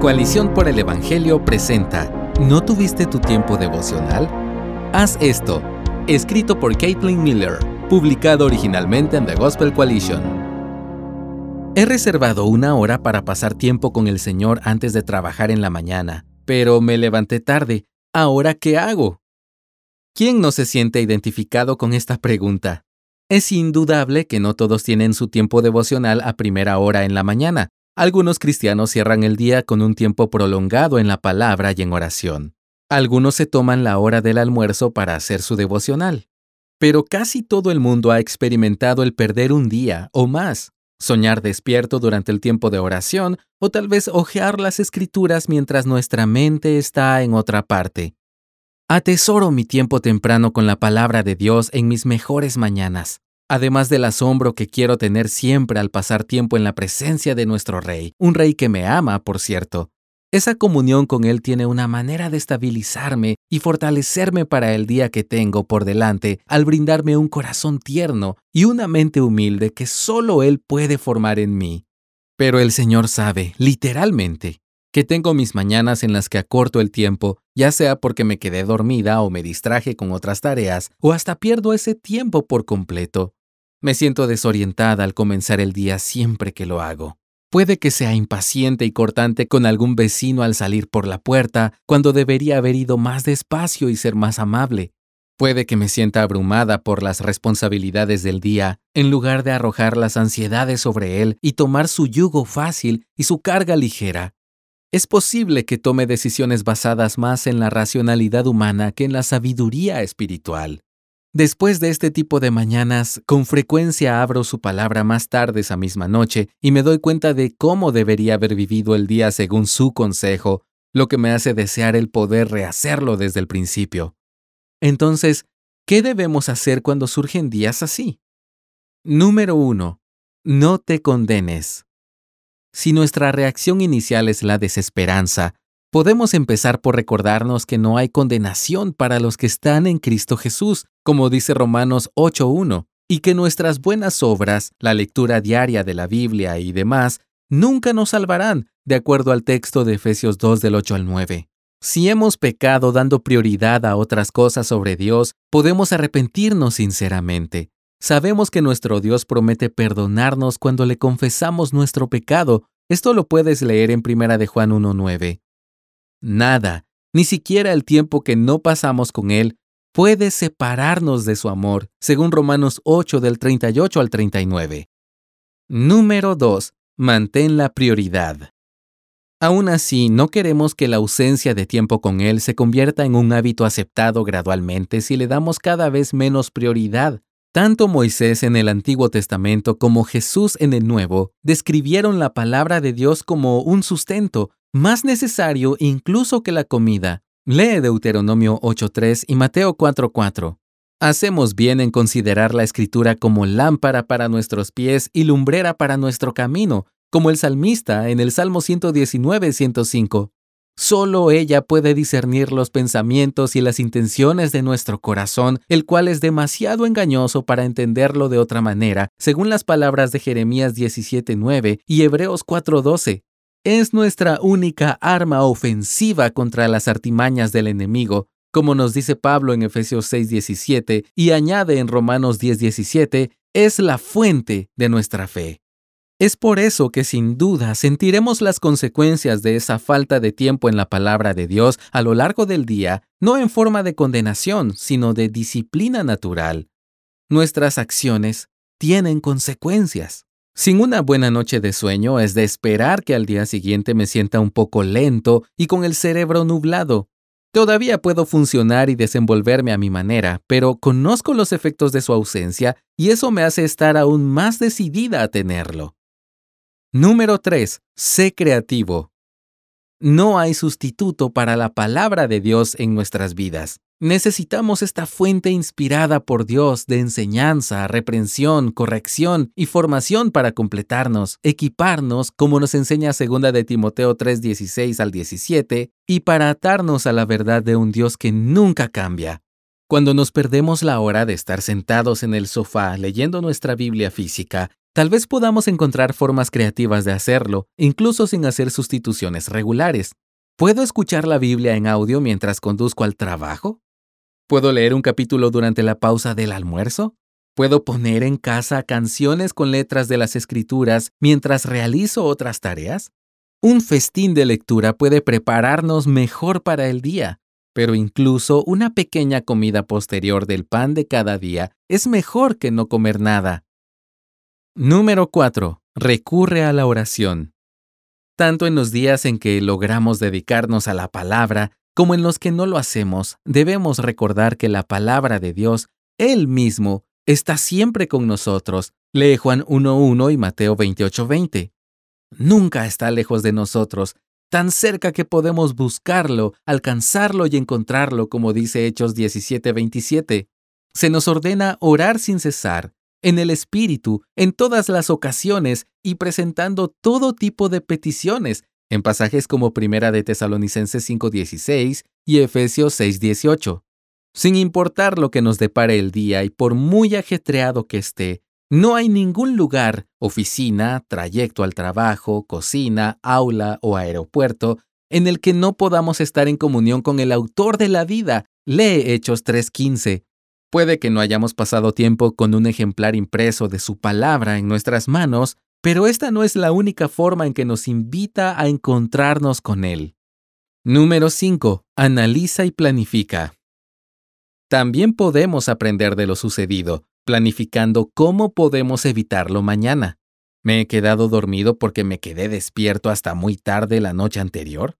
Coalición por el Evangelio presenta ¿No tuviste tu tiempo devocional? Haz esto, escrito por Caitlin Miller, publicado originalmente en The Gospel Coalition. He reservado una hora para pasar tiempo con el Señor antes de trabajar en la mañana, pero me levanté tarde. ¿Ahora qué hago? ¿Quién no se siente identificado con esta pregunta? Es indudable que no todos tienen su tiempo devocional a primera hora en la mañana, algunos cristianos cierran el día con un tiempo prolongado en la palabra y en oración. Algunos se toman la hora del almuerzo para hacer su devocional. Pero casi todo el mundo ha experimentado el perder un día o más, soñar despierto durante el tiempo de oración o tal vez hojear las escrituras mientras nuestra mente está en otra parte. Atesoro mi tiempo temprano con la palabra de Dios en mis mejores mañanas además del asombro que quiero tener siempre al pasar tiempo en la presencia de nuestro Rey, un Rey que me ama, por cierto. Esa comunión con Él tiene una manera de estabilizarme y fortalecerme para el día que tengo por delante al brindarme un corazón tierno y una mente humilde que solo Él puede formar en mí. Pero el Señor sabe, literalmente, que tengo mis mañanas en las que acorto el tiempo, ya sea porque me quedé dormida o me distraje con otras tareas, o hasta pierdo ese tiempo por completo. Me siento desorientada al comenzar el día siempre que lo hago. Puede que sea impaciente y cortante con algún vecino al salir por la puerta, cuando debería haber ido más despacio y ser más amable. Puede que me sienta abrumada por las responsabilidades del día, en lugar de arrojar las ansiedades sobre él y tomar su yugo fácil y su carga ligera. Es posible que tome decisiones basadas más en la racionalidad humana que en la sabiduría espiritual. Después de este tipo de mañanas, con frecuencia abro su palabra más tarde esa misma noche y me doy cuenta de cómo debería haber vivido el día según su consejo, lo que me hace desear el poder rehacerlo desde el principio. Entonces, ¿qué debemos hacer cuando surgen días así? Número 1. No te condenes. Si nuestra reacción inicial es la desesperanza, Podemos empezar por recordarnos que no hay condenación para los que están en Cristo Jesús, como dice Romanos 8.1, y que nuestras buenas obras, la lectura diaria de la Biblia y demás, nunca nos salvarán, de acuerdo al texto de Efesios 2 del 8 al 9. Si hemos pecado dando prioridad a otras cosas sobre Dios, podemos arrepentirnos sinceramente. Sabemos que nuestro Dios promete perdonarnos cuando le confesamos nuestro pecado. Esto lo puedes leer en 1 de Juan 1.9. Nada, ni siquiera el tiempo que no pasamos con Él, puede separarnos de su amor, según Romanos 8 del 38 al 39. Número 2. Mantén la prioridad. Aún así, no queremos que la ausencia de tiempo con Él se convierta en un hábito aceptado gradualmente si le damos cada vez menos prioridad. Tanto Moisés en el Antiguo Testamento como Jesús en el Nuevo describieron la palabra de Dios como un sustento, más necesario incluso que la comida. Lee Deuteronomio 8.3 y Mateo 4.4. Hacemos bien en considerar la escritura como lámpara para nuestros pies y lumbrera para nuestro camino, como el salmista en el Salmo 119.105. Solo ella puede discernir los pensamientos y las intenciones de nuestro corazón, el cual es demasiado engañoso para entenderlo de otra manera, según las palabras de Jeremías 17.9 y Hebreos 4.12 es nuestra única arma ofensiva contra las artimañas del enemigo, como nos dice Pablo en Efesios 6:17 y añade en Romanos 10:17, es la fuente de nuestra fe. Es por eso que sin duda sentiremos las consecuencias de esa falta de tiempo en la palabra de Dios a lo largo del día, no en forma de condenación, sino de disciplina natural. Nuestras acciones tienen consecuencias. Sin una buena noche de sueño es de esperar que al día siguiente me sienta un poco lento y con el cerebro nublado. Todavía puedo funcionar y desenvolverme a mi manera, pero conozco los efectos de su ausencia y eso me hace estar aún más decidida a tenerlo. Número 3. Sé creativo. No hay sustituto para la palabra de Dios en nuestras vidas. Necesitamos esta fuente inspirada por Dios de enseñanza, reprensión, corrección y formación para completarnos, equiparnos, como nos enseña 2 de Timoteo 3:16 al 17, y para atarnos a la verdad de un Dios que nunca cambia. Cuando nos perdemos la hora de estar sentados en el sofá leyendo nuestra Biblia física, Tal vez podamos encontrar formas creativas de hacerlo, incluso sin hacer sustituciones regulares. ¿Puedo escuchar la Biblia en audio mientras conduzco al trabajo? ¿Puedo leer un capítulo durante la pausa del almuerzo? ¿Puedo poner en casa canciones con letras de las escrituras mientras realizo otras tareas? Un festín de lectura puede prepararnos mejor para el día, pero incluso una pequeña comida posterior del pan de cada día es mejor que no comer nada. Número 4. Recurre a la oración. Tanto en los días en que logramos dedicarnos a la palabra como en los que no lo hacemos, debemos recordar que la palabra de Dios, Él mismo, está siempre con nosotros. Lee Juan 1.1 y Mateo 28.20. Nunca está lejos de nosotros, tan cerca que podemos buscarlo, alcanzarlo y encontrarlo, como dice Hechos 17.27. Se nos ordena orar sin cesar, en el Espíritu, en todas las ocasiones y presentando todo tipo de peticiones, en pasajes como Primera de Tesalonicenses 5.16 y Efesios 6.18. Sin importar lo que nos depare el día y por muy ajetreado que esté, no hay ningún lugar, oficina, trayecto al trabajo, cocina, aula o aeropuerto en el que no podamos estar en comunión con el autor de la vida. Lee Hechos 3.15. Puede que no hayamos pasado tiempo con un ejemplar impreso de su palabra en nuestras manos, pero esta no es la única forma en que nos invita a encontrarnos con Él. Número 5. Analiza y planifica. También podemos aprender de lo sucedido, planificando cómo podemos evitarlo mañana. ¿Me he quedado dormido porque me quedé despierto hasta muy tarde la noche anterior?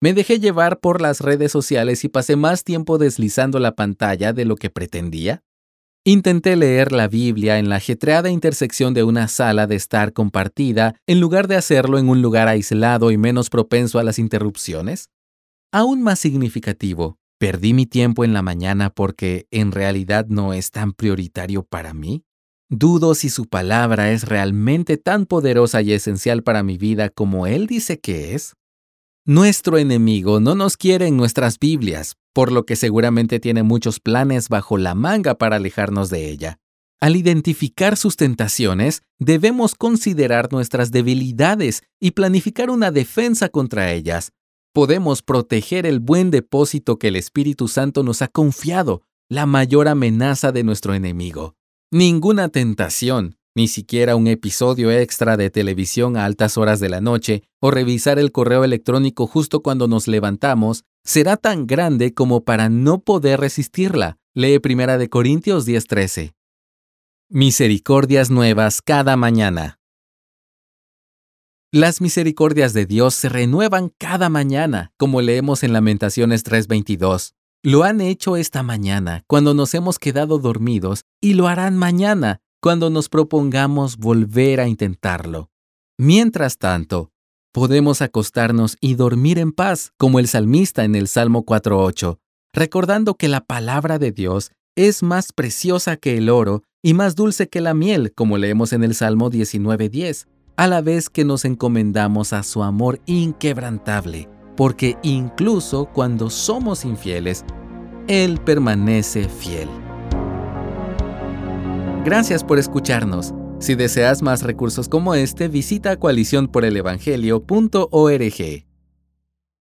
Me dejé llevar por las redes sociales y pasé más tiempo deslizando la pantalla de lo que pretendía. Intenté leer la Biblia en la ajetreada intersección de una sala de estar compartida en lugar de hacerlo en un lugar aislado y menos propenso a las interrupciones. Aún más significativo, perdí mi tiempo en la mañana porque en realidad no es tan prioritario para mí. Dudo si su palabra es realmente tan poderosa y esencial para mi vida como él dice que es. Nuestro enemigo no nos quiere en nuestras Biblias, por lo que seguramente tiene muchos planes bajo la manga para alejarnos de ella. Al identificar sus tentaciones, debemos considerar nuestras debilidades y planificar una defensa contra ellas. Podemos proteger el buen depósito que el Espíritu Santo nos ha confiado, la mayor amenaza de nuestro enemigo. Ninguna tentación, ni siquiera un episodio extra de televisión a altas horas de la noche o revisar el correo electrónico justo cuando nos levantamos será tan grande como para no poder resistirla. Lee Primera de Corintios 10:13. Misericordias nuevas cada mañana. Las misericordias de Dios se renuevan cada mañana, como leemos en Lamentaciones 3:22. Lo han hecho esta mañana, cuando nos hemos quedado dormidos, y lo harán mañana, cuando nos propongamos volver a intentarlo. Mientras tanto, podemos acostarnos y dormir en paz, como el salmista en el Salmo 4.8, recordando que la palabra de Dios es más preciosa que el oro y más dulce que la miel, como leemos en el Salmo 19.10, a la vez que nos encomendamos a su amor inquebrantable, porque incluso cuando somos infieles, Él permanece fiel. Gracias por escucharnos. Si deseas más recursos como este, visita coaliciónporelevangelio.org.